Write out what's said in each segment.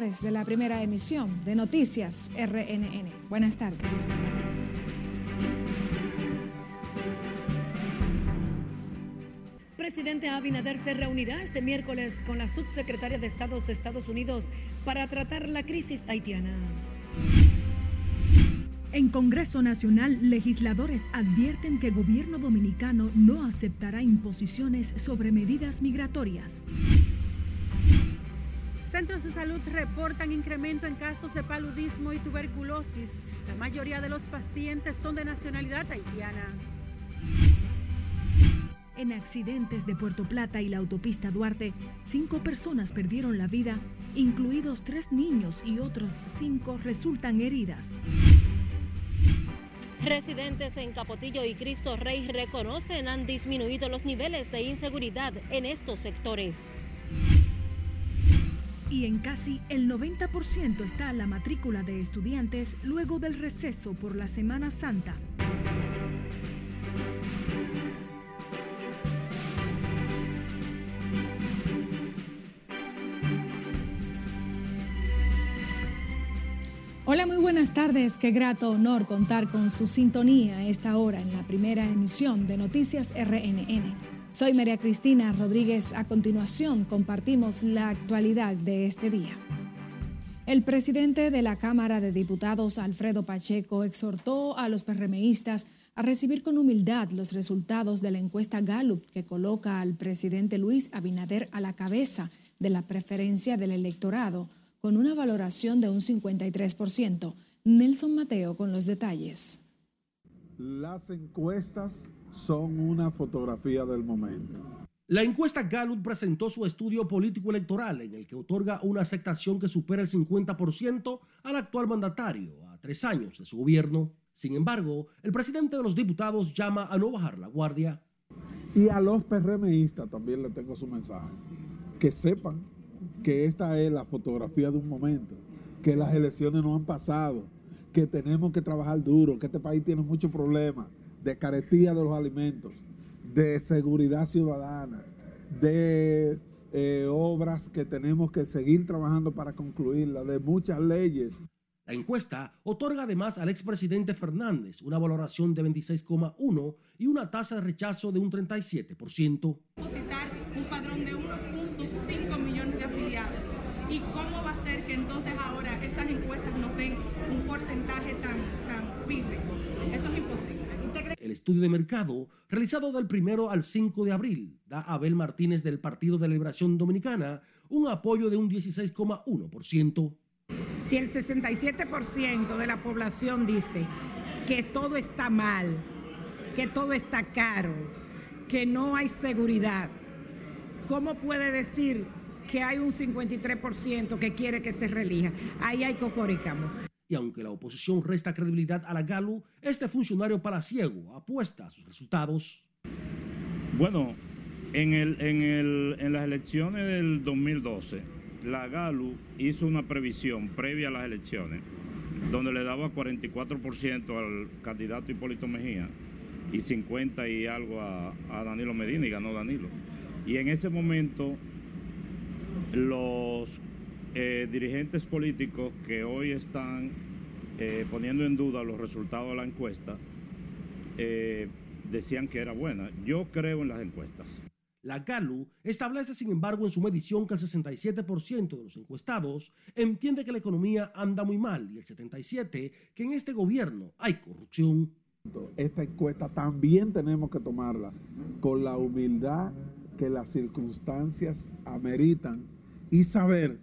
titulares de la primera emisión de Noticias RNN. Buenas tardes. presidente Abinader se reunirá este miércoles con la subsecretaria de Estados de Estados Unidos para tratar la crisis haitiana. En Congreso Nacional, legisladores advierten que el gobierno dominicano no aceptará imposiciones sobre medidas migratorias. Centros de salud reportan incremento en casos de paludismo y tuberculosis. La mayoría de los pacientes son de nacionalidad haitiana. En accidentes de Puerto Plata y la autopista Duarte, cinco personas perdieron la vida, incluidos tres niños y otros cinco resultan heridas. Residentes en Capotillo y Cristo Rey reconocen han disminuido los niveles de inseguridad en estos sectores. Y en casi el 90% está la matrícula de estudiantes luego del receso por la Semana Santa. Hola, muy buenas tardes. Qué grato honor contar con su sintonía a esta hora en la primera emisión de Noticias RNN. Soy María Cristina Rodríguez. A continuación compartimos la actualidad de este día. El presidente de la Cámara de Diputados, Alfredo Pacheco, exhortó a los PRMistas a recibir con humildad los resultados de la encuesta Gallup que coloca al presidente Luis Abinader a la cabeza de la preferencia del electorado con una valoración de un 53%. Nelson Mateo con los detalles. Las encuestas son una fotografía del momento. La encuesta Gallup presentó su estudio político electoral en el que otorga una aceptación que supera el 50% al actual mandatario a tres años de su gobierno. Sin embargo, el presidente de los diputados llama a no bajar la guardia. Y a los PRMistas también le tengo su mensaje. Que sepan que esta es la fotografía de un momento, que las elecciones no han pasado, que tenemos que trabajar duro, que este país tiene muchos problemas de carestía de los alimentos, de seguridad ciudadana, de eh, obras que tenemos que seguir trabajando para concluirlas, de muchas leyes. La encuesta otorga además al expresidente Fernández una valoración de 26,1 y una tasa de rechazo de un 37%. Depositar un padrón de 1.5 millones de afiliados. ¿Y cómo va a ser que entonces ahora esas encuestas nos den un porcentaje tan, tan pírrico? Eso es imposible. El estudio de mercado, realizado del primero al 5 de abril, da a Abel Martínez del Partido de Liberación Dominicana un apoyo de un 16,1%. Si el 67% de la población dice que todo está mal, que todo está caro, que no hay seguridad, ¿cómo puede decir que hay un 53% que quiere que se relija? Ahí hay cocoricamo. Y aunque la oposición resta credibilidad a la GALU, este funcionario palaciego apuesta a sus resultados. Bueno, en, el, en, el, en las elecciones del 2012, la GALU hizo una previsión previa a las elecciones donde le daba 44% al candidato Hipólito Mejía y 50 y algo a, Danilo Medina y ganó Danilo. Y en ese momento los eh, dirigentes políticos que hoy están eh, poniendo en duda los resultados de la encuesta eh, decían que era buena. Yo creo en las encuestas. La GALU establece, sin embargo, en su medición que el 67% de los encuestados entiende que la economía anda muy mal y el 77% que en este gobierno hay corrupción. Esta encuesta también tenemos que tomarla con la humildad que las circunstancias ameritan y saber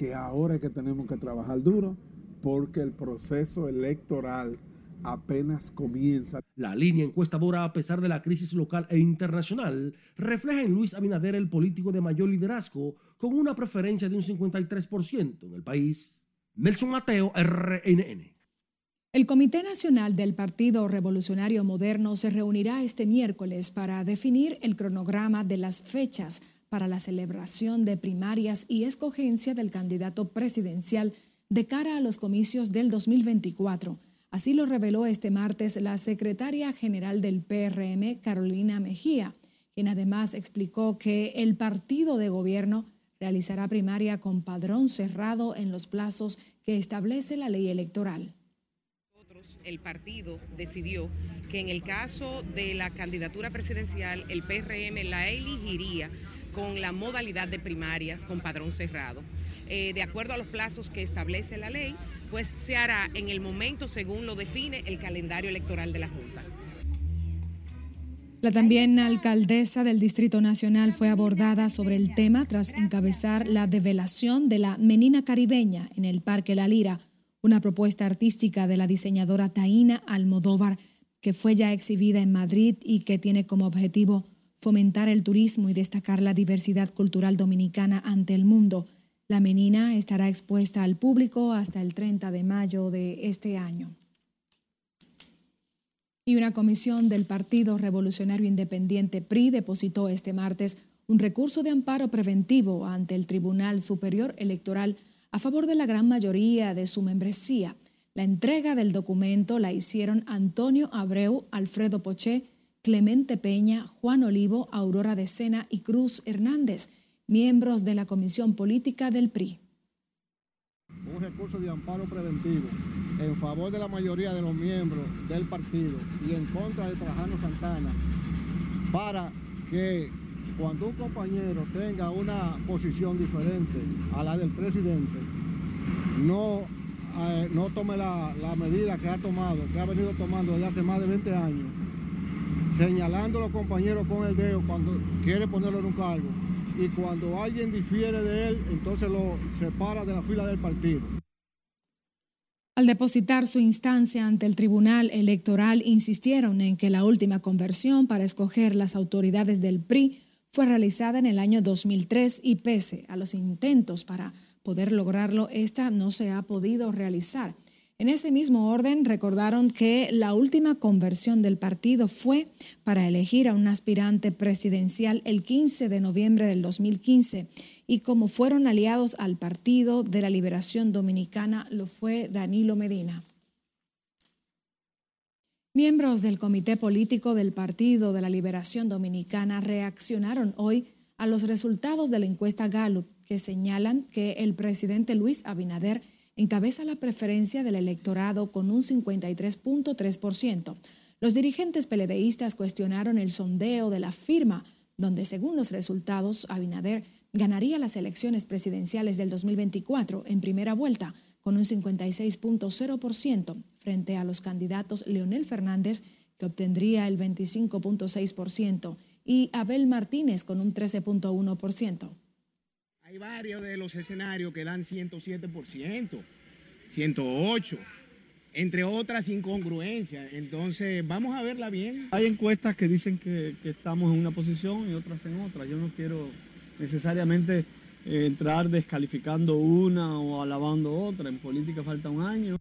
que ahora es que tenemos que trabajar duro porque el proceso electoral apenas comienza. La línea encuestadora, a pesar de la crisis local e internacional, refleja en Luis Abinader el político de mayor liderazgo, con una preferencia de un 53% en el país. Nelson Mateo, RNN. El Comité Nacional del Partido Revolucionario Moderno se reunirá este miércoles para definir el cronograma de las fechas para la celebración de primarias y escogencia del candidato presidencial de cara a los comicios del 2024 Así lo reveló este martes la secretaria general del PRM, Carolina Mejía, quien además explicó que el partido de gobierno realizará primaria con padrón cerrado en los plazos que establece la ley electoral. El partido decidió que en el caso de la candidatura presidencial, el PRM la elegiría con la modalidad de primarias con padrón cerrado. Eh, de acuerdo a los plazos que establece la ley, pues se hará en el momento según lo define el calendario electoral de la Junta. La también alcaldesa del Distrito Nacional fue abordada sobre el tema tras encabezar la develación de la Menina Caribeña en el Parque La Lira, una propuesta artística de la diseñadora Taina Almodóvar que fue ya exhibida en Madrid y que tiene como objetivo fomentar el turismo y destacar la diversidad cultural dominicana ante el mundo. La menina estará expuesta al público hasta el 30 de mayo de este año. Y una comisión del Partido Revolucionario Independiente PRI depositó este martes un recurso de amparo preventivo ante el Tribunal Superior Electoral a favor de la gran mayoría de su membresía. La entrega del documento la hicieron Antonio Abreu, Alfredo Poché, Clemente Peña, Juan Olivo, Aurora de Sena y Cruz Hernández, miembros de la Comisión Política del PRI. Un recurso de amparo preventivo en favor de la mayoría de los miembros del partido y en contra de Trajano Santana para que cuando un compañero tenga una posición diferente a la del presidente, no, eh, no tome la, la medida que ha tomado, que ha venido tomando desde hace más de 20 años señalando a los compañeros con el dedo cuando quiere ponerlo en un cargo y cuando alguien difiere de él, entonces lo separa de la fila del partido. Al depositar su instancia ante el Tribunal Electoral, insistieron en que la última conversión para escoger las autoridades del PRI fue realizada en el año 2003 y pese a los intentos para poder lograrlo, esta no se ha podido realizar. En ese mismo orden, recordaron que la última conversión del partido fue para elegir a un aspirante presidencial el 15 de noviembre del 2015 y como fueron aliados al Partido de la Liberación Dominicana, lo fue Danilo Medina. Miembros del Comité Político del Partido de la Liberación Dominicana reaccionaron hoy a los resultados de la encuesta Gallup que señalan que el presidente Luis Abinader encabeza la preferencia del electorado con un 53.3%. Los dirigentes peledeístas cuestionaron el sondeo de la firma, donde según los resultados Abinader ganaría las elecciones presidenciales del 2024 en primera vuelta con un 56.0% frente a los candidatos Leonel Fernández, que obtendría el 25.6%, y Abel Martínez con un 13.1%. Hay varios de los escenarios que dan 107%, 108%, entre otras incongruencias. Entonces, vamos a verla bien. Hay encuestas que dicen que, estamos en una posición y otras en otra. Yo no quiero necesariamente eh, entrar descalificando una o alabando otra. En política falta un año.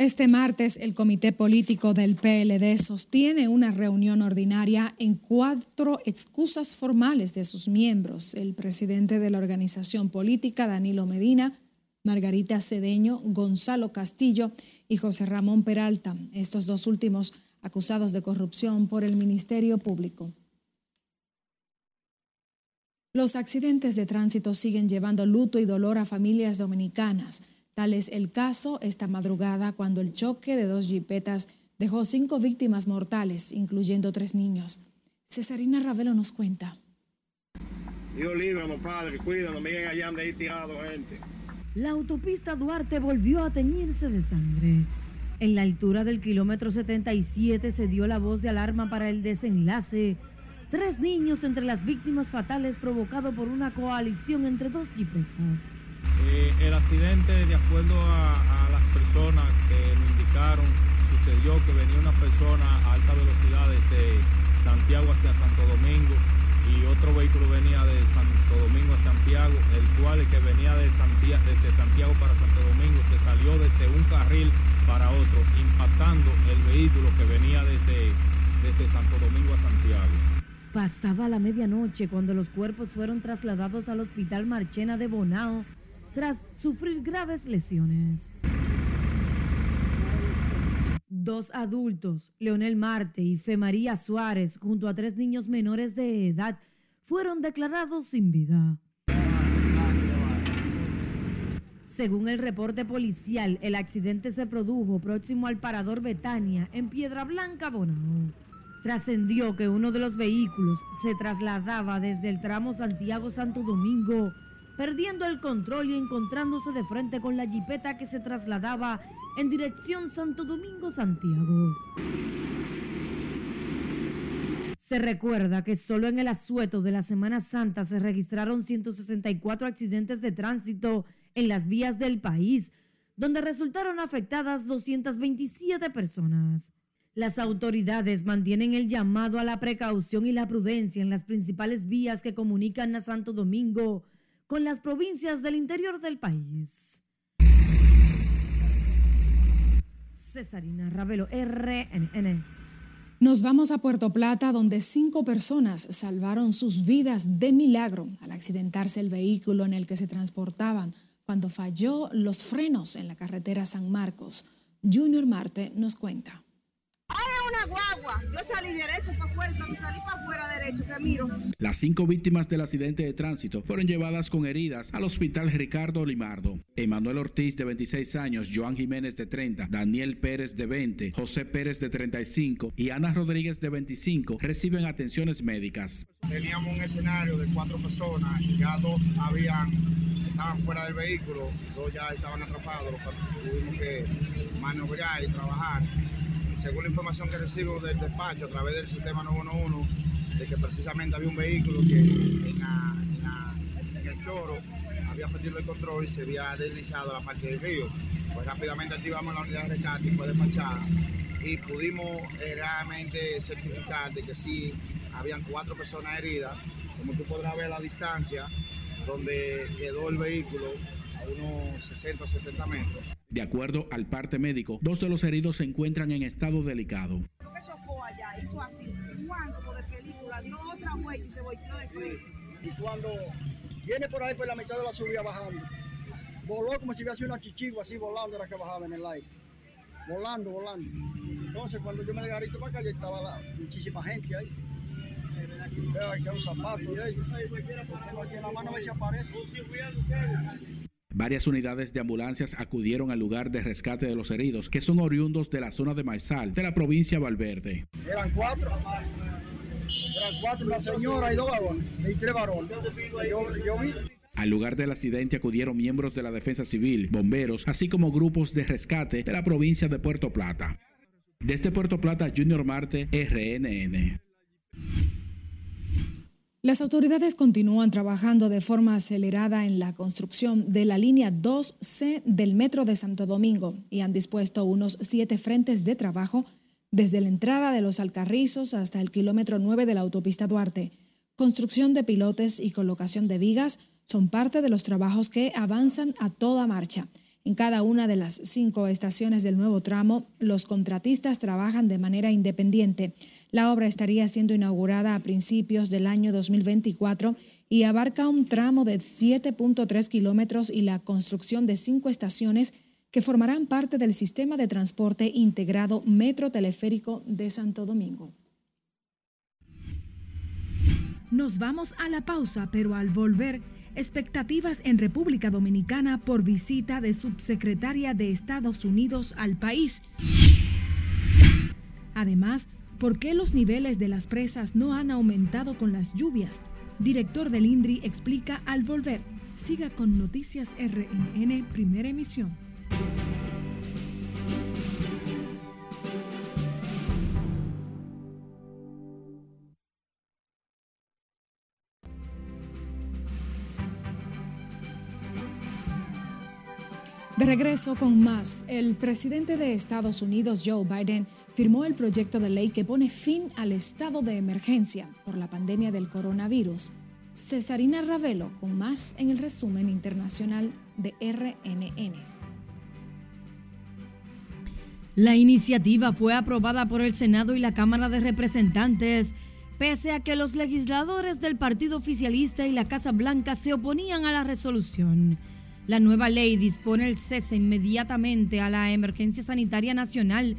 Este martes, el Comité Político del PLD sostiene una reunión ordinaria en cuatro excusas formales de sus miembros, el presidente de la organización política, Danilo Medina, Margarita Cedeño, Gonzalo Castillo y José Ramón Peralta, estos dos últimos acusados de corrupción por el Ministerio Público. Los accidentes de tránsito siguen llevando luto y dolor a familias dominicanas. Tal es el caso esta madrugada cuando el choque de dos jipetas dejó cinco víctimas mortales, incluyendo tres niños. Cesarina Ravelo nos cuenta. Dios líbranos, Padre, cuídanos, miren allá donde hay tirado gente. La autopista Duarte volvió a teñirse de sangre. En la altura del kilómetro 77 se dio la voz de alarma para el desenlace. Tres niños entre las víctimas fatales provocado por una coalición entre dos jipetas. Eh, el accidente, de acuerdo a, las personas que me indicaron, sucedió que venía una persona a alta velocidad desde Santiago hacia Santo Domingo y otro vehículo venía de Santo Domingo a Santiago, el cual el que venía de Santiago, desde Santiago para Santo Domingo se salió desde un carril para otro, impactando el vehículo que venía desde, desde Santo Domingo a Santiago. Pasaba la medianoche cuando los cuerpos fueron trasladados al Hospital Marchena de Bonao tras sufrir graves lesiones. Dos adultos, Leonel Marte y Fe María Suárez, junto a tres niños menores de edad, fueron declarados sin vida. Según el reporte policial, el accidente se produjo próximo al parador Betania, en Piedra Blanca, Bonao. Trascendió que uno de los vehículos se trasladaba desde el tramo Santiago-Santo Domingo, perdiendo el control y encontrándose de frente con la jipeta que se trasladaba en dirección Santo Domingo-Santiago. Se recuerda que solo en el asueto de la Semana Santa se registraron 164 accidentes de tránsito en las vías del país, donde resultaron afectadas 227 personas. Las autoridades mantienen el llamado a la precaución y la prudencia en las principales vías que comunican a Santo Domingo con las provincias del interior del país. Cesarina Ravelo, RNN. Nos vamos a Puerto Plata, donde cinco personas salvaron sus vidas de milagro al accidentarse el vehículo en el que se transportaban cuando falló los frenos en la carretera San Marcos. Junior Marte nos cuenta. una guagua. Yo salí derecho para afuera, salí para derecho, que miro. Las cinco víctimas del accidente de tránsito fueron llevadas con heridas al hospital Ricardo Limardo. Emanuel Ortiz, de 26 años, Joan Jiménez, de 30, Daniel Pérez, de 20, José Pérez, de 35 y Ana Rodríguez, de 25, reciben atenciones médicas. Teníamos un escenario de cuatro personas y ya dos habían estaban fuera del vehículo, dos ya estaban atrapados, los tuvimos que maniobrar y trabajar según la información que recibo del despacho a través del sistema 911, de que precisamente había un vehículo que en, el choro había perdido el control y se había deslizado a la parte del río. Pues rápidamente activamos la unidad de rescate y fue despachada y pudimos eh, realmente certificar de que sí habían cuatro personas heridas, como tú podrás ver a la distancia donde quedó el vehículo a unos 60 o 70 metros. De acuerdo al parte médico, dos de los heridos se encuentran en estado delicado. Y cuando viene por ahí por la mitad de la subida bajando, voló como si hubiese una chichigua así volando era que bajaba en el aire. Volando, volando. Entonces cuando yo me desgarrito para acá, ya estaba muchísima gente ahí. Veo que un zapato y ahí. Porque en la mano me se aparece. Varias unidades de ambulancias acudieron al lugar de rescate de los heridos, que son oriundos de la zona de Maizal, de la provincia de Valverde. Eran cuatro. Eran cuatro, una señora y dos varones, y tres varones. Yo, vi. Al lugar del accidente acudieron miembros de la Defensa Civil, bomberos, así como grupos de rescate de la provincia de Puerto Plata. Desde Puerto Plata, Junior Marte, RNN. Las autoridades continúan trabajando de forma acelerada en la construcción de la línea 2C del Metro de Santo Domingo y han dispuesto unos siete frentes de trabajo desde la entrada de los Alcarrizos hasta el kilómetro 9 de la autopista Duarte. Construcción de pilotes y colocación de vigas son parte de los trabajos que avanzan a toda marcha. En cada una de las cinco estaciones del nuevo tramo, los contratistas trabajan de manera independiente. La obra estaría siendo inaugurada a principios del año 2024 y abarca un tramo de 7.3 kilómetros y la construcción de cinco estaciones que formarán parte del sistema de transporte integrado metro teleférico de Santo Domingo. Nos vamos a la pausa, pero al volver expectativas en República Dominicana por visita de subsecretaria de Estados Unidos al país. Además, ¿por qué los niveles de las presas no han aumentado con las lluvias? Director del INDRI explica al volver. Siga con Noticias RNN, primera emisión. De regreso con más, el presidente de Estados Unidos, Joe Biden, firmó el proyecto de ley que pone fin al estado de emergencia por la pandemia del coronavirus. Cesarina Ravelo con más en el resumen internacional de RNN. La iniciativa fue aprobada por el Senado y la Cámara de Representantes, pese a que los legisladores del Partido Oficialista y la Casa Blanca se oponían a la resolución. La nueva ley dispone el cese inmediatamente a la emergencia sanitaria nacional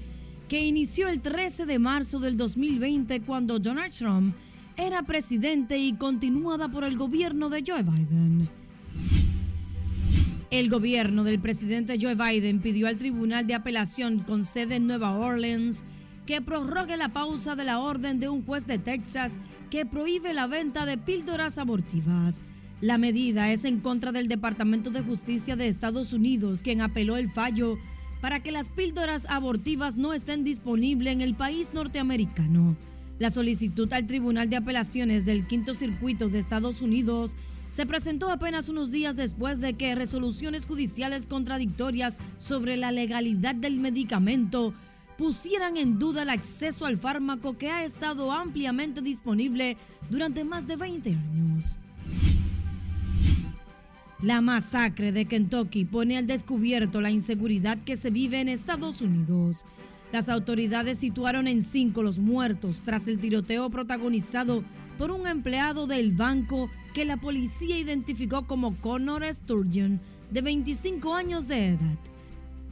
que inició el 13 de marzo del 2020 cuando Donald Trump era presidente y continuada por el gobierno de Joe Biden. El gobierno del presidente Joe Biden pidió al Tribunal de Apelación con sede en Nueva Orleans que prorrogue la pausa de la orden de un juez de Texas que prohíbe la venta de píldoras abortivas. La medida es en contra del Departamento de Justicia de Estados Unidos, quien apeló el fallo para que las píldoras abortivas no estén disponibles en el país norteamericano. La solicitud al Tribunal de Apelaciones del Quinto Circuito de Estados Unidos se presentó apenas unos días después de que resoluciones judiciales contradictorias sobre la legalidad del medicamento pusieran en duda el acceso al fármaco que ha estado ampliamente disponible durante más de 20 años. La masacre de Kentucky pone al descubierto la inseguridad que se vive en Estados Unidos. Las autoridades situaron en cinco los muertos tras el tiroteo protagonizado por un empleado del banco que la policía identificó como Connor Sturgeon, de 25 años de edad.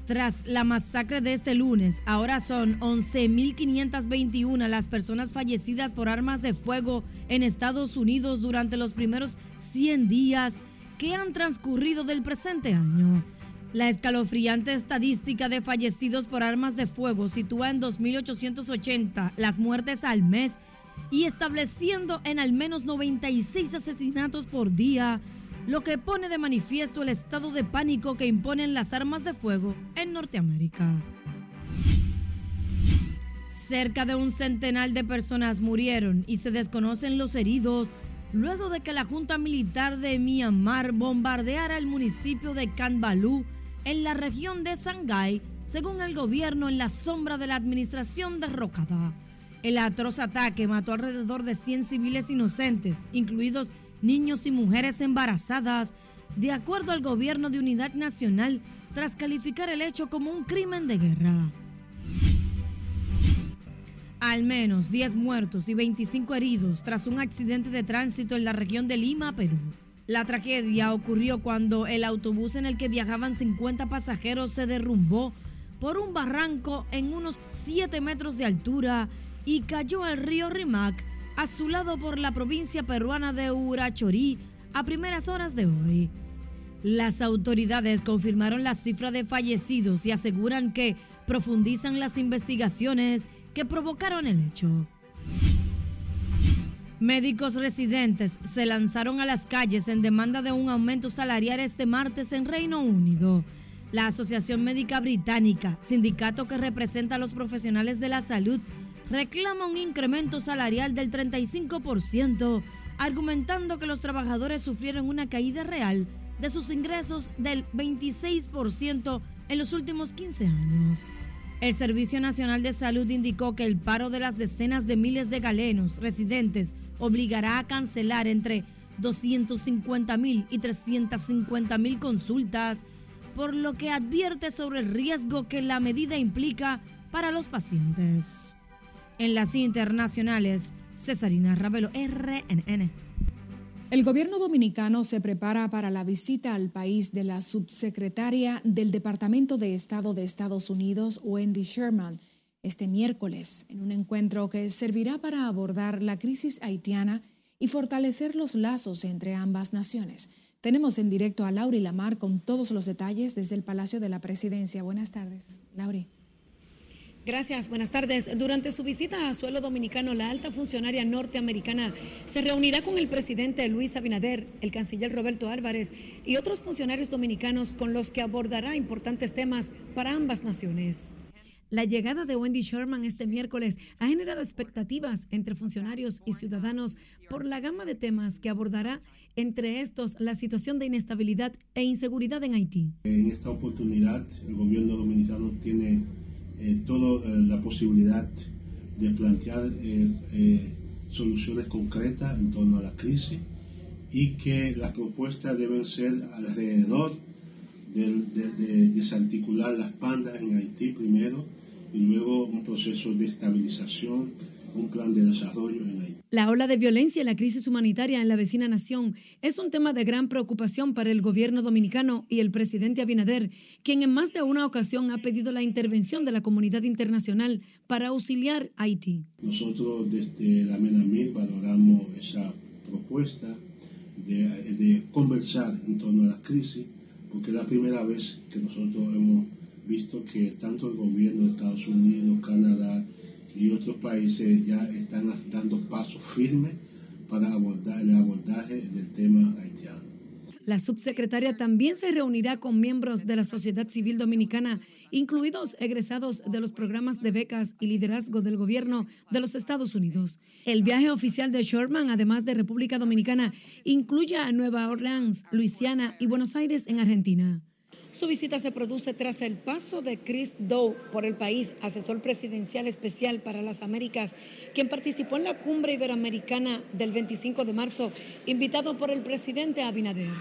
Tras la masacre de este lunes, ahora son 11.521 las personas fallecidas por armas de fuego en Estados Unidos durante los primeros 100 días que han transcurrido del presente año. La escalofriante estadística de fallecidos por armas de fuego sitúa en 2.880 las muertes al mes y estableciendo en al menos 96 asesinatos por día, lo que pone de manifiesto el estado de pánico que imponen las armas de fuego en Norteamérica. Cerca de un centenar de personas murieron y se desconocen los heridos luego de que la Junta Militar de Myanmar bombardeara el municipio de Kanbalú en la región de Shanghái, según el gobierno en la sombra de la administración derrocada. El atroz ataque mató alrededor de 100 civiles inocentes, incluidos niños y mujeres embarazadas, de acuerdo al gobierno de unidad nacional, tras calificar el hecho como un crimen de guerra. Al menos 10 muertos y 25 heridos tras un accidente de tránsito en la región de Lima, Perú. La tragedia ocurrió cuando el autobús en el que viajaban 50 pasajeros se derrumbó por un barranco en unos 7 metros de altura y cayó al río Rimac, azulado por la provincia peruana de Urachorí, a primeras horas de hoy. Las autoridades confirmaron la cifra de fallecidos y aseguran que profundizan las investigaciones que provocaron el hecho. Médicos residentes se lanzaron a las calles en demanda de un aumento salarial este martes en Reino Unido. La Asociación Médica Británica, sindicato que representa a los profesionales de la salud, reclama un incremento salarial del 35%, argumentando que los trabajadores sufrieron una caída real de sus ingresos del 26% en los últimos 15 años. El Servicio Nacional de Salud indicó que el paro de las decenas de miles de galenos residentes obligará a cancelar entre 250 mil y 350 mil consultas, por lo que advierte sobre el riesgo que la medida implica para los pacientes. En las internacionales, Cesarina Ravelo, RNN. El gobierno dominicano se prepara para la visita al país de la subsecretaria del Departamento de Estado de Estados Unidos, Wendy Sherman, este miércoles, en un encuentro que servirá para abordar la crisis haitiana y fortalecer los lazos entre ambas naciones. Tenemos en directo a Lauri Lamar con todos los detalles desde el Palacio de la Presidencia. Buenas tardes, Lauri. Gracias, buenas tardes. Durante su visita a suelo dominicano, la alta funcionaria norteamericana se reunirá con el presidente Luis Abinader, el canciller Roberto Álvarez y otros funcionarios dominicanos con los que abordará importantes temas para ambas naciones. La llegada de Wendy Sherman este miércoles ha generado expectativas entre funcionarios y ciudadanos por la gama de temas que abordará, entre estos la situación de inestabilidad e inseguridad en Haití. En esta oportunidad, el gobierno dominicano tiene eh, toda eh, la posibilidad de plantear eh, soluciones concretas en torno a la crisis y que las propuestas deben ser alrededor de, desarticular las pandas en Haití primero y luego un proceso de estabilización, un plan de desarrollo en Haití. La ola de violencia y la crisis humanitaria en la vecina nación es un tema de gran preocupación para el gobierno dominicano y el presidente Abinader, quien en más de una ocasión ha pedido la intervención de la comunidad internacional para auxiliar a Haití. Nosotros desde la MENAMIR valoramos esa propuesta de, de conversar en torno a la crisis, porque es la primera vez que nosotros hemos visto que tanto el gobierno de Estados Unidos, Canadá, y otros países ya están dando pasos firmes para abordar el abordaje del tema haitiano. La subsecretaria también se reunirá con miembros de la sociedad civil dominicana, incluidos egresados de los programas de becas y liderazgo del gobierno de los Estados Unidos. El viaje oficial de Sherman, además de República Dominicana, incluye a Nueva Orleans, Luisiana y Buenos Aires en Argentina. Su visita se produce tras el paso de Chris Dow por el país, asesor presidencial especial para las Américas, quien participó en la cumbre iberoamericana del 25 de marzo, invitado por el presidente Abinader.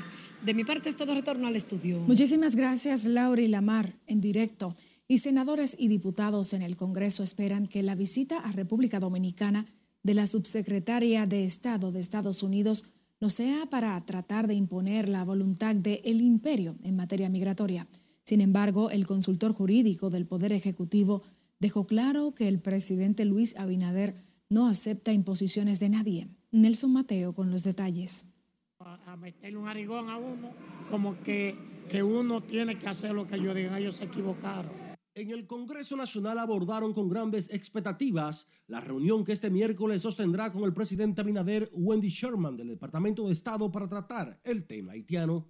De mi parte es todo retorno al estudio. Muchísimas gracias, Laura y Lamar, en directo. Y senadores y diputados en el Congreso esperan que la visita a República Dominicana de la subsecretaria de Estado de Estados Unidos no sea para tratar de imponer la voluntad del el imperio en materia migratoria. Sin embargo, el consultor jurídico del Poder Ejecutivo dejó claro que el presidente Luis Abinader no acepta imposiciones de nadie. Nelson Mateo con los detalles. A, meterle un arigón a uno, como que, que uno tiene que hacer lo que yo diga, ellos se equivocaron en el Congreso Nacional abordaron con grandes expectativas la reunión que este miércoles sostendrá con el presidente Abinader Wendy Sherman del Departamento de Estado para tratar el tema haitiano.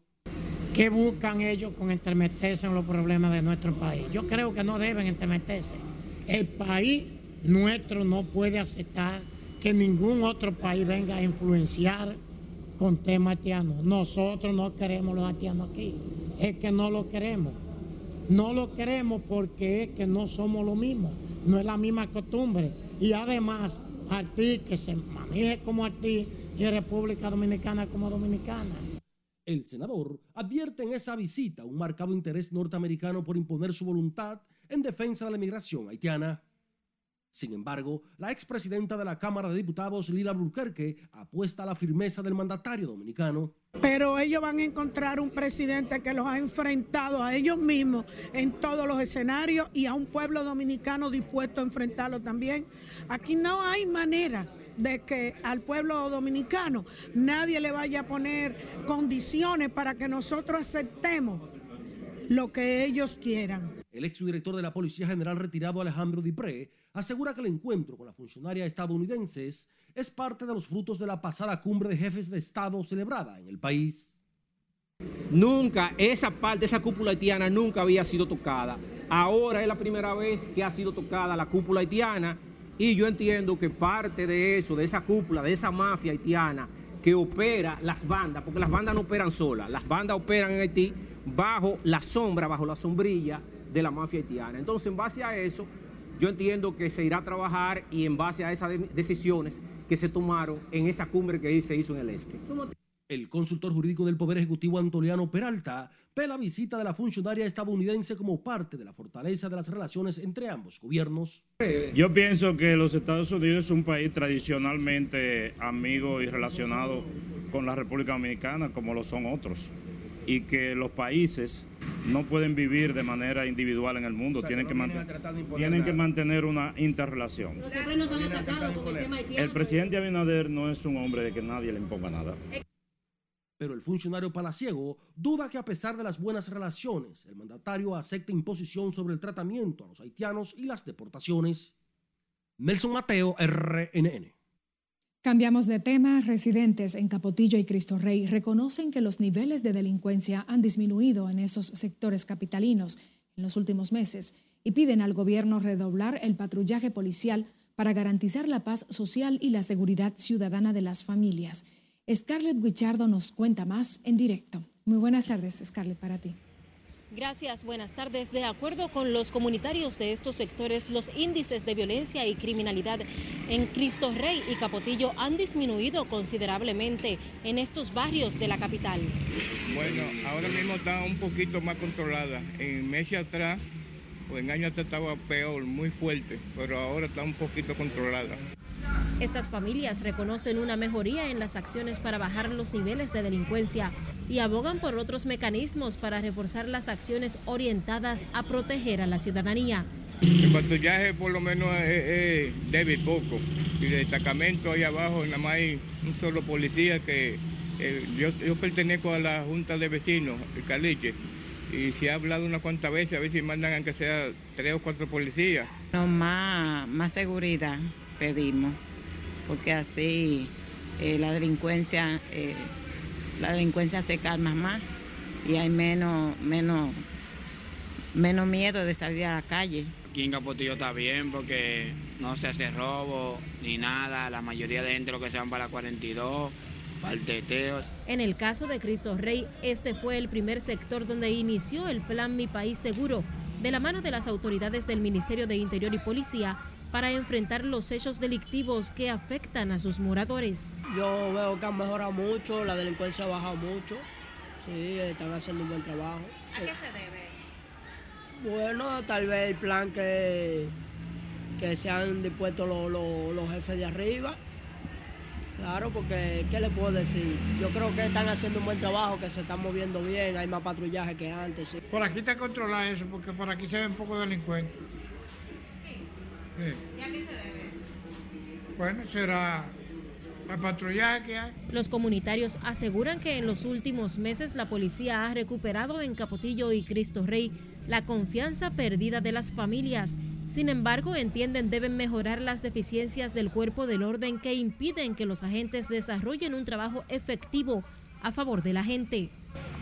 ¿Qué buscan ellos con entremeterse en los problemas de nuestro país? Yo creo que no deben entremeterse. El país nuestro no puede aceptar que ningún otro país venga a influenciar con temas haitianos. Nosotros no queremos los haitianos aquí. Es que no lo queremos. No lo queremos porque es que no somos lo mismo, no es la misma costumbre. Y además, Haití que se maneje como Haití y República Dominicana como Dominicana. El senador advierte en esa visita un marcado interés norteamericano por imponer su voluntad en defensa de la migración haitiana. Sin embargo, la expresidenta de la Cámara de Diputados, Lila Burquerque, apuesta a la firmeza del mandatario dominicano. Pero ellos van a encontrar un presidente que los ha enfrentado a ellos mismos en todos los escenarios y a un pueblo dominicano dispuesto a enfrentarlo también. Aquí no hay manera de que al pueblo dominicano nadie le vaya a poner condiciones para que nosotros aceptemos lo que ellos quieran. El exdirector de la Policía General retirado Alejandro Dipré asegura que el encuentro con la funcionaria estadounidense es parte de los frutos de la pasada cumbre de jefes de Estado celebrada en el país. Nunca, esa parte, esa cúpula haitiana nunca había sido tocada. Ahora es la primera vez que ha sido tocada la cúpula haitiana y yo entiendo que parte de eso, de esa cúpula, de esa mafia haitiana que opera las bandas, porque las bandas no operan solas, las bandas operan en Haití bajo la sombra, bajo la sombrilla de la mafia haitiana. Entonces, en base a eso, yo entiendo que se irá a trabajar y en base a esas decisiones que se tomaron en esa cumbre que se hizo en el este. El consultor jurídico del Poder Ejecutivo Antoliano Peralta ve la visita de la funcionaria estadounidense como parte de la fortaleza de las relaciones entre ambos gobiernos. Yo pienso que los Estados Unidos es un país tradicionalmente amigo y relacionado con la República Dominicana como lo son otros y que los países no pueden vivir de manera individual en el mundo, tienen, que, tienen que mantener una interrelación. El presidente Abinader no es un hombre de que nadie le imponga nada. Pero el funcionario palaciego duda que a pesar de las buenas relaciones, el mandatario acepte imposición sobre el tratamiento a los haitianos y las deportaciones. Nelson Mateo, RNN. Cambiamos de tema. Residentes en Capotillo y Cristo Rey reconocen que los niveles de delincuencia han disminuido en esos sectores capitalinos en los últimos meses y piden al gobierno redoblar el patrullaje policial para garantizar la paz social y la seguridad ciudadana de las familias. Scarlett Guichardo nos cuenta más en directo. Muy buenas tardes, Scarlett, para ti. Gracias, buenas tardes. De acuerdo con los comunitarios de estos sectores, los índices de violencia y criminalidad en Cristo Rey y Capotillo han disminuido considerablemente en estos barrios de la capital. Bueno, ahora mismo está un poquito más controlada. En meses atrás, o en años atrás estaba peor, muy fuerte, pero ahora está un poquito controlada. Estas familias reconocen una mejoría en las acciones para bajar los niveles de delincuencia y abogan por otros mecanismos para reforzar las acciones orientadas a proteger a la ciudadanía. El patrullaje por lo menos es, débil poco y el destacamento ahí abajo nada más hay un solo policía que eh, yo, yo, pertenezco a la Junta de Vecinos, el Caliche, y se ha hablado unas cuantas veces, a si mandan aunque sea tres o cuatro policías. No, más, más seguridad pedimos, porque así eh, la delincuencia eh, la delincuencia se calma más y hay menos, menos, menos miedo de salir a la calle. Aquí en Capotillo está bien porque no se hace robo ni nada, la mayoría de gente lo que se van para la 42 en el caso de Cristo Rey, este fue el primer sector donde inició el plan Mi País Seguro, de la mano de las autoridades del Ministerio de Interior y Policía, para enfrentar los hechos delictivos que afectan a sus moradores. Yo veo que han mejorado mucho, la delincuencia ha bajado mucho, sí, están haciendo un buen trabajo. ¿A qué se debe eso? Bueno, tal vez el plan que, que se han dispuesto los jefes de arriba Claro, porque ¿qué le puedo decir? Yo creo que están haciendo un buen trabajo, que se están moviendo bien, hay más patrullaje que antes. Por aquí está controlado eso, porque por aquí se ven poco delincuentes. Sí. ¿Y a qué se debe Bueno, será el patrullaje que hay. Los comunitarios aseguran que en los últimos meses la policía ha recuperado en Capotillo y Cristo Rey la confianza perdida de las familias sin embargo, entienden deben mejorar las deficiencias del cuerpo del orden que impiden que los agentes desarrollen un trabajo efectivo a favor de la gente.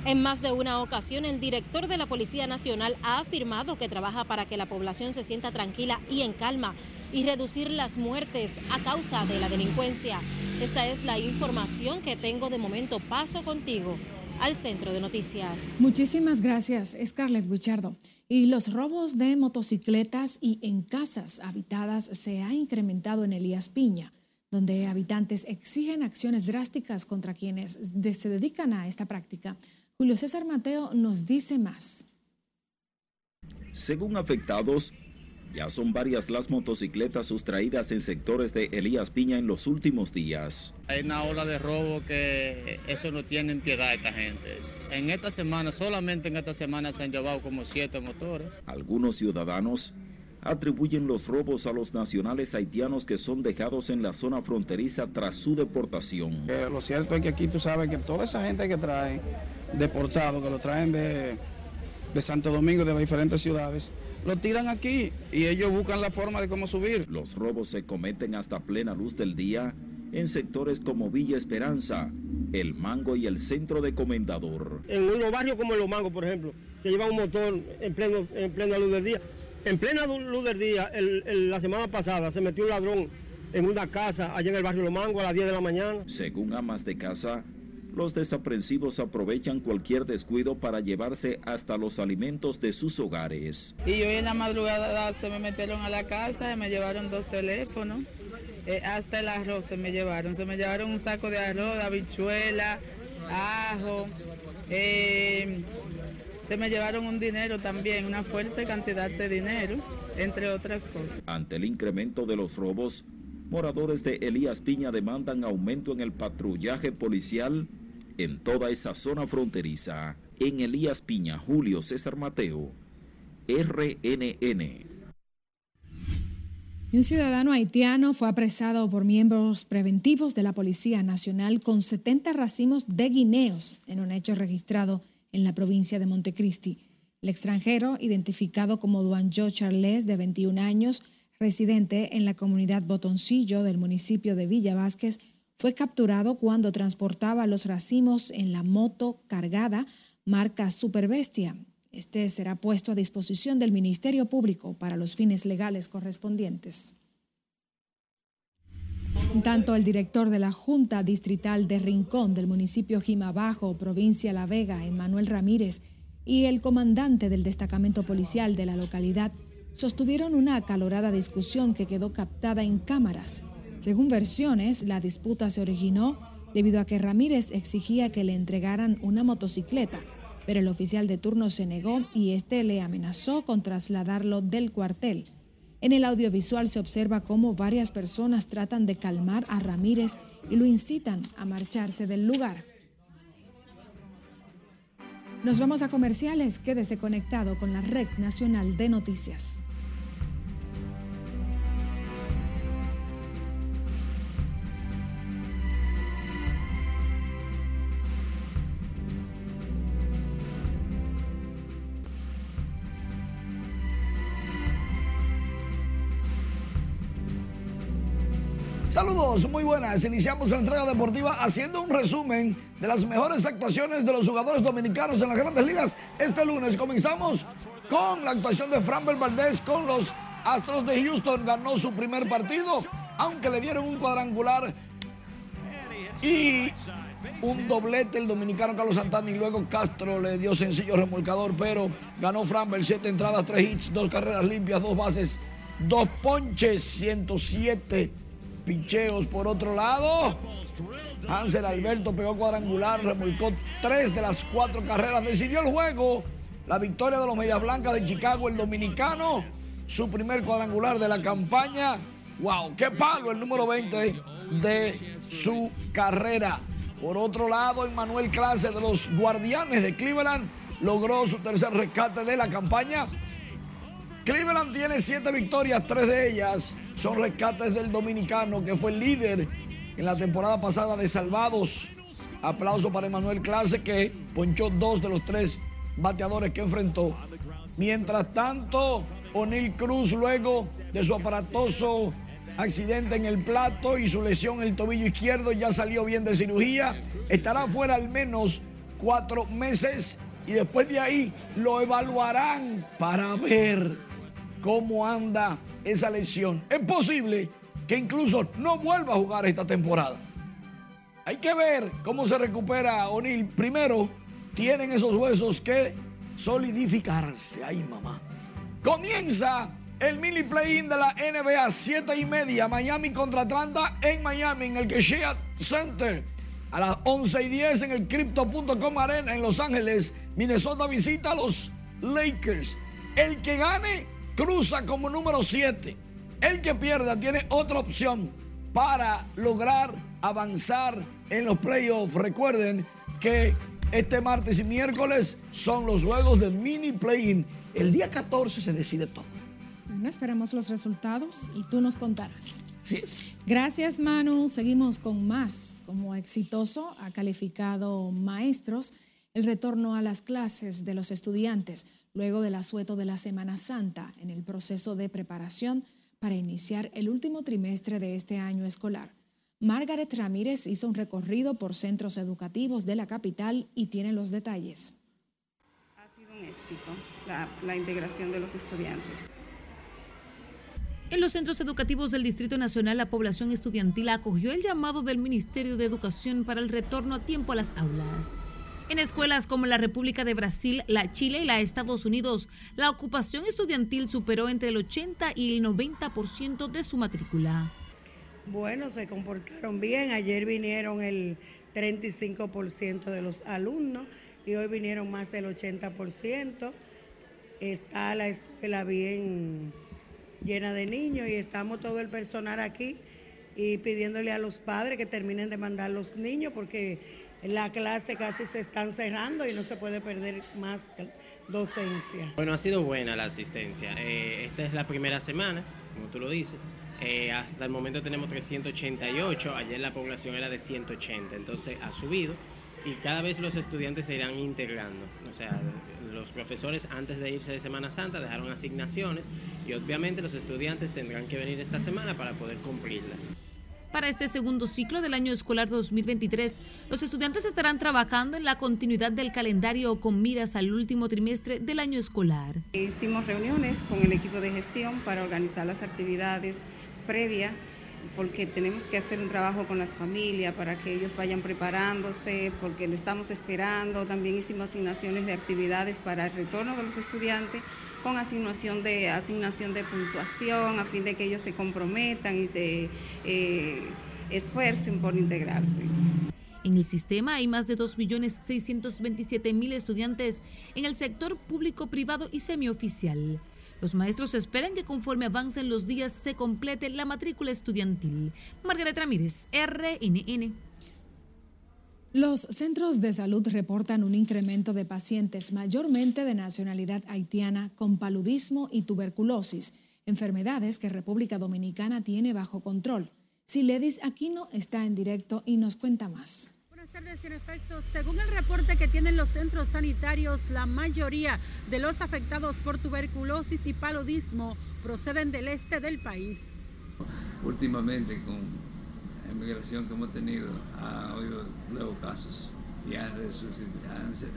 En más de una ocasión, el director de la Policía Nacional ha afirmado que trabaja para que la población se sienta tranquila y en calma y reducir las muertes a causa de la delincuencia. Esta es la información que tengo de momento. Paso contigo al centro de noticias. Muchísimas gracias, Scarlett Buchardo. Y los robos de motocicletas y en casas habitadas se ha incrementado en Elías Piña, donde habitantes exigen acciones drásticas contra quienes se dedican a esta práctica. Julio César Mateo nos dice más. Según afectados, ya son varias las motocicletas sustraídas en sectores de Elías Piña en los últimos días. Hay una ola de robo que eso no tiene piedad esta gente. En esta semana, solamente en esta semana se han llevado como siete motores. Algunos ciudadanos atribuyen los robos a los nacionales haitianos que son dejados en la zona fronteriza tras su deportación. lo cierto es que aquí tú sabes que toda esa gente que trae deportado, que lo traen de, de Santo Domingo, de las diferentes ciudades, lo tiran aquí y ellos buscan la forma de cómo subir. Los robos se cometen hasta plena luz del día en sectores como Villa Esperanza, El Mango y el centro de Comendador. En unos barrios como el Mango, por ejemplo, se lleva un motor en, pleno, en plena luz del día. En plena luz del día, la semana pasada, se metió un ladrón en una casa allá en el barrio Los Mango a las 10 de la mañana. Según amas de casa, los desaprensivos aprovechan cualquier descuido para llevarse hasta los alimentos de sus hogares. Y hoy en la madrugada se me metieron a la casa y me llevaron dos teléfonos. Eh, hasta el arroz se me llevaron. Se me llevaron un saco de arroz, habichuela, ajo. Eh, se me llevaron un dinero también, una fuerte cantidad de dinero, entre otras cosas. Ante el incremento de los robos, moradores de Elías Piña demandan aumento en el patrullaje policial en toda esa zona fronteriza. En Elías Piña, Julio César Mateo, RNN. Un ciudadano haitiano fue apresado por miembros preventivos de la Policía Nacional con 70 racimos de guineos en un hecho registrado en la provincia de Montecristi. El extranjero, identificado como Duanjo Charles, de 21 años, residente en la comunidad Botoncillo del municipio de Villa Vázquez, fue capturado cuando transportaba los racimos en la moto cargada marca Superbestia. Este será puesto a disposición del Ministerio Público para los fines legales correspondientes. Tanto el director de la Junta Distrital de Rincón del municipio Jimabajo, provincia La Vega, Emanuel Ramírez, y el comandante del destacamento policial de la localidad sostuvieron una acalorada discusión que quedó captada en cámaras según versiones, la disputa se originó debido a que Ramírez exigía que le entregaran una motocicleta, pero el oficial de turno se negó y este le amenazó con trasladarlo del cuartel. En el audiovisual se observa cómo varias personas tratan de calmar a Ramírez y lo incitan a marcharse del lugar. Nos vamos a comerciales. Quédese conectado con la Red Nacional de Noticias. Muy buenas. Iniciamos la entrega deportiva haciendo un resumen de las mejores actuaciones de los jugadores dominicanos en las grandes ligas. Este lunes comenzamos con la actuación de Framber Valdez con los Astros de Houston. Ganó su primer partido, aunque le dieron un cuadrangular y un doblete el dominicano Carlos Santana y luego Castro le dio sencillo remolcador, pero ganó Framber, siete entradas, tres hits, dos carreras limpias, dos bases, dos ponches, 107 picheos. Por otro lado, Hansel Alberto pegó cuadrangular, remolcó tres de las cuatro carreras, decidió el juego. La victoria de los Medias Blancas de Chicago, el dominicano, su primer cuadrangular de la campaña. ¡Wow! ¡Qué palo! El número 20 de su carrera. Por otro lado, Emmanuel Clase de los Guardianes de Cleveland logró su tercer rescate de la campaña Cleveland tiene siete victorias, tres de ellas son rescates del dominicano que fue el líder en la temporada pasada de salvados. Aplauso para Emanuel Clase que ponchó dos de los tres bateadores que enfrentó. Mientras tanto, O'Neill Cruz luego de su aparatoso accidente en el plato y su lesión en el tobillo izquierdo ya salió bien de cirugía. Estará fuera al menos cuatro meses y después de ahí lo evaluarán para ver cómo anda esa lesión. Es posible que incluso no vuelva a jugar esta temporada. Hay que ver cómo se recupera O'Neill. Primero, tienen esos huesos que solidificarse. Ay, mamá. Comienza el mini play-in de la NBA, 7 y media. Miami contra Atlanta en Miami, en el Keshiat Center. A las 11 y 10 en el Crypto.com Arena en Los Ángeles. Minnesota visita a los Lakers. El que gane cruza como número 7. El que pierda tiene otra opción para lograr avanzar en los playoffs. Recuerden que este martes y miércoles son los juegos de mini play-in. El día 14 se decide todo. Bueno, esperemos los resultados y tú nos contarás. Sí es. Gracias, Manu. Seguimos con más. Como exitoso ha calificado maestros el retorno a las clases de los estudiantes luego del asueto de la Semana Santa en el proceso de preparación para iniciar el último trimestre de este año escolar. Margaret Ramírez hizo un recorrido por centros educativos de la capital y tiene los detalles. Ha sido un éxito la, la integración de los estudiantes. En los centros educativos del Distrito Nacional, la población estudiantil acogió el llamado del Ministerio de Educación para el retorno a tiempo a las aulas. En escuelas como la República de Brasil, la Chile y la Estados Unidos, la ocupación estudiantil superó entre el 80 y el 90% de su matrícula. Bueno, se comportaron bien. Ayer vinieron el 35% de los alumnos y hoy vinieron más del 80%. Está la escuela bien llena de niños y estamos todo el personal aquí y pidiéndole a los padres que terminen de mandar los niños porque la clase casi se están cerrando y no se puede perder más docencia. Bueno, ha sido buena la asistencia. Eh, esta es la primera semana, como tú lo dices. Eh, hasta el momento tenemos 388, ayer la población era de 180, entonces ha subido y cada vez los estudiantes se irán integrando. O sea, los profesores antes de irse de Semana Santa dejaron asignaciones y obviamente los estudiantes tendrán que venir esta semana para poder cumplirlas. Para este segundo ciclo del año escolar 2023, los estudiantes estarán trabajando en la continuidad del calendario con miras al último trimestre del año escolar. Hicimos reuniones con el equipo de gestión para organizar las actividades previas porque tenemos que hacer un trabajo con las familias para que ellos vayan preparándose, porque lo estamos esperando. También hicimos asignaciones de actividades para el retorno de los estudiantes con asignación de, asignación de puntuación a fin de que ellos se comprometan y se eh, esfuercen por integrarse. En el sistema hay más de 2.627.000 estudiantes en el sector público, privado y semioficial. Los maestros esperan que conforme avancen los días se complete la matrícula estudiantil. Margaret Ramírez, RNN. Los centros de salud reportan un incremento de pacientes mayormente de nacionalidad haitiana con paludismo y tuberculosis, enfermedades que República Dominicana tiene bajo control. Siledis Aquino está en directo y nos cuenta más. Buenas tardes, en efecto, según el reporte que tienen los centros sanitarios, la mayoría de los afectados por tuberculosis y paludismo proceden del este del país. Últimamente, con migración que hemos tenido, ha habido nuevos casos y han,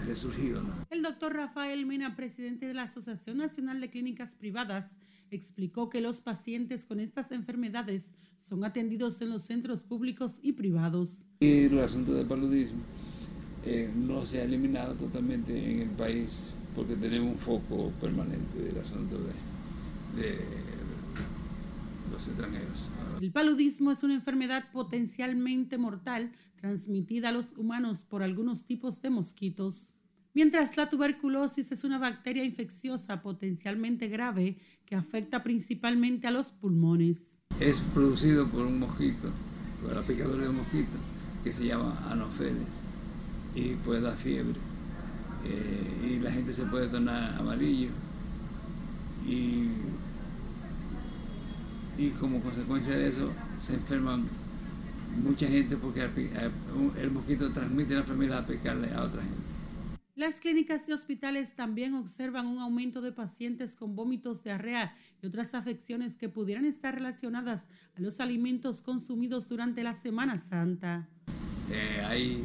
resurgido. El doctor Rafael Mina, presidente de la Asociación Nacional de Clínicas Privadas, explicó que los pacientes con estas enfermedades son atendidos en los centros públicos y privados. Y el asunto del paludismo eh, no se ha eliminado totalmente en el país porque tenemos un foco permanente del asunto de, de los extranjeros. El paludismo es una enfermedad potencialmente mortal transmitida a los humanos por algunos tipos de mosquitos mientras la tuberculosis es una bacteria infecciosa potencialmente grave que afecta principalmente a los pulmones. Es producido por un mosquito, por la picadura de mosquito, que se llama anopheles y puede dar fiebre. Eh, y la gente se puede tornar amarillo y, y como consecuencia de eso se enferman mucha gente porque el, mosquito transmite la enfermedad a pecarle a otra gente. Las clínicas y hospitales también observan un aumento de pacientes con vómitos, diarrea y otras afecciones que pudieran estar relacionadas a los alimentos consumidos durante la Semana Santa. Eh, hay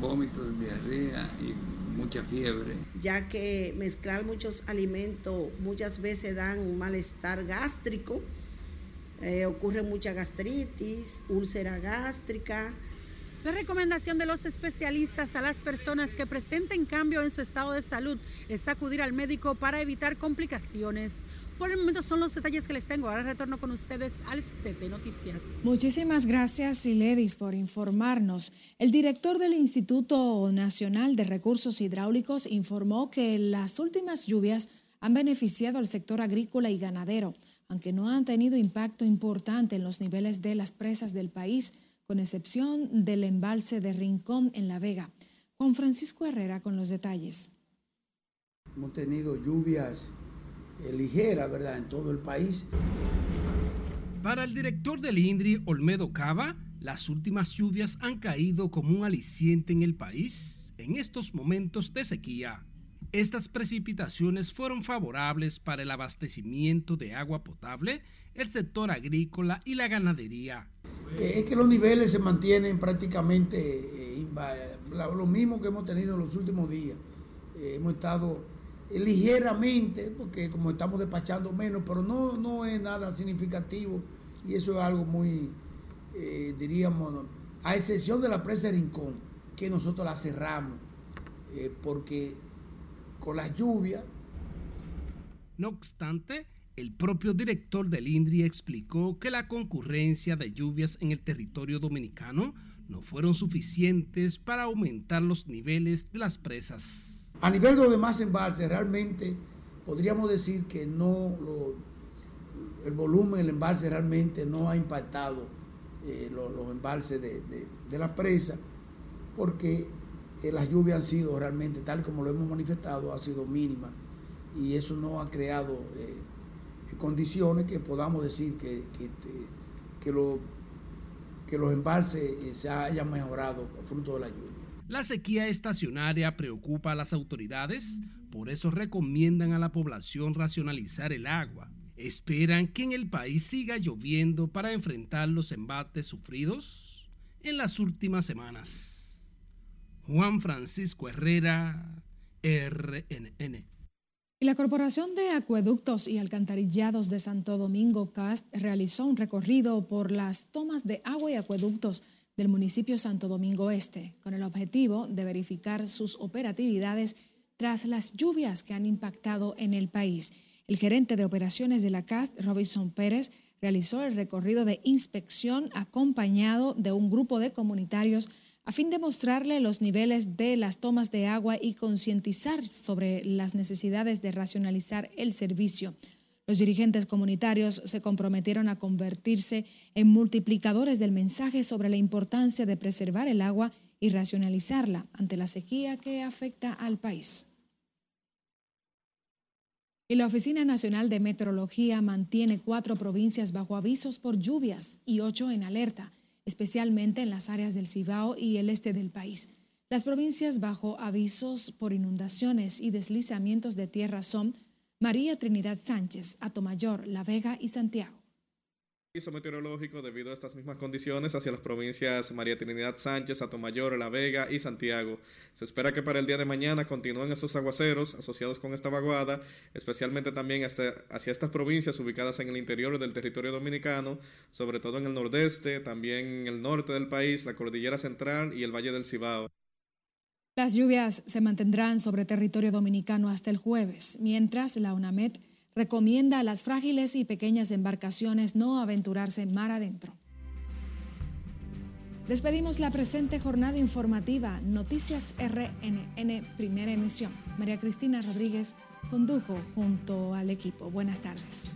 vómitos, diarrea y mucha fiebre. Ya que mezclar muchos alimentos muchas veces dan un malestar gástrico, eh, ocurre mucha gastritis, úlcera gástrica, la recomendación de los especialistas a las personas que presenten cambio en su estado de salud es acudir al médico para evitar complicaciones. Por el momento son los detalles que les tengo. Ahora retorno con ustedes al CP Noticias. Muchísimas gracias, Iledis, por informarnos. El director del Instituto Nacional de Recursos Hidráulicos informó que las últimas lluvias han beneficiado al sector agrícola y ganadero, aunque no han tenido impacto importante en los niveles de las presas del país con excepción del embalse de Rincón en La Vega. Juan Francisco Herrera con los detalles. Hemos tenido lluvias eh, ligeras, ¿verdad?, en todo el país. Para el director del INDRI, Olmedo Cava, las últimas lluvias han caído como un aliciente en el país en estos momentos de sequía. Estas precipitaciones fueron favorables para el abastecimiento de agua potable, el sector agrícola y la ganadería. Eh, es que los niveles se mantienen prácticamente eh, lo mismo que hemos tenido en los últimos días. Eh, hemos estado ligeramente, porque como estamos despachando menos, pero no, no es nada significativo y eso es algo muy, diríamos, a excepción de la presa de Rincón, que nosotros la cerramos, porque con las lluvias... No obstante, el propio director del INDRI explicó que la concurrencia de lluvias en el territorio dominicano no fueron suficientes para aumentar los niveles de las presas. A nivel de los demás embalses, realmente podríamos decir que no el volumen del embalse realmente no ha impactado eh, los, embalses de, la presa, porque las lluvias han sido realmente, tal como lo hemos manifestado, ha sido mínimas y eso no ha creado eh, condiciones que podamos decir que, que, que, que los embalses eh, se hayan mejorado fruto de la lluvia. La sequía estacionaria preocupa a las autoridades, por eso recomiendan a la población racionalizar el agua. Esperan que en el país siga lloviendo para enfrentar los embates sufridos en las últimas semanas. Juan Francisco Herrera, RNN. Y la Corporación de Acueductos y Alcantarillados de Santo Domingo CAST realizó un recorrido por las tomas de agua y acueductos del municipio Santo Domingo Este, con el objetivo de verificar sus operatividades tras las lluvias que han impactado en el país. El gerente de operaciones de la CAST, Robinson Pérez, realizó el recorrido de inspección acompañado de un grupo de comunitarios a fin de mostrarle los niveles de las tomas de agua y concientizar sobre las necesidades de racionalizar el servicio. Los dirigentes comunitarios se comprometieron a convertirse en multiplicadores del mensaje sobre la importancia de preservar el agua y racionalizarla ante la sequía que afecta al país. Y la Oficina Nacional de Meteorología mantiene cuatro provincias bajo avisos por lluvias y ocho en alerta, especialmente en las áreas del Cibao y el este del país. Las provincias bajo avisos por inundaciones y deslizamientos de tierra son María Trinidad Sánchez, Atomayor, La Vega y Santiago meteorológico debido a estas mismas condiciones hacia las provincias María Trinidad Sánchez, Atomayor, La Vega y Santiago. Se espera que para el día de mañana continúen estos aguaceros asociados con esta vaguada, especialmente también hacia estas provincias ubicadas en el interior del territorio dominicano, sobre todo en el nordeste, también en el norte del país, la cordillera central y el valle del Cibao. Las lluvias se mantendrán sobre territorio dominicano hasta el jueves, mientras la UNAMED recomienda a las frágiles y pequeñas embarcaciones no aventurarse mar adentro. Despedimos la presente jornada informativa Noticias RNN Primera Emisión. María Cristina Rodríguez condujo junto al equipo. Buenas tardes.